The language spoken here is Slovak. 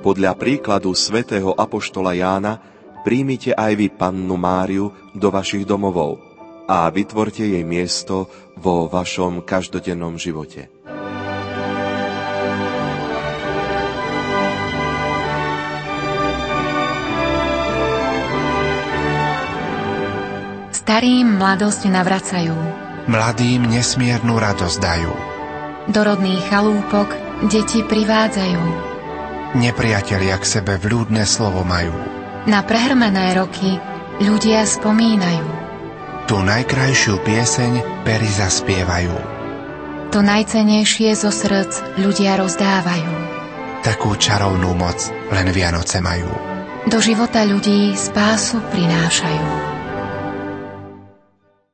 podľa príkladu svätého Apoštola Jána príjmite aj vy pannu Máriu do vašich domovov a vytvorte jej miesto vo vašom každodennom živote. Starým mladosť navracajú. Mladým nesmiernu radosť dajú. Do rodných chalúpok deti privádzajú. Nepriatelia k sebe vľúdne slovo majú. Na prehrmené roky ľudia spomínajú. Tu najkrajšiu pieseň pery zaspievajú. To najcenejšie zo srdc ľudia rozdávajú. Takú čarovnú moc len Vianoce majú. Do života ľudí spásu prinášajú.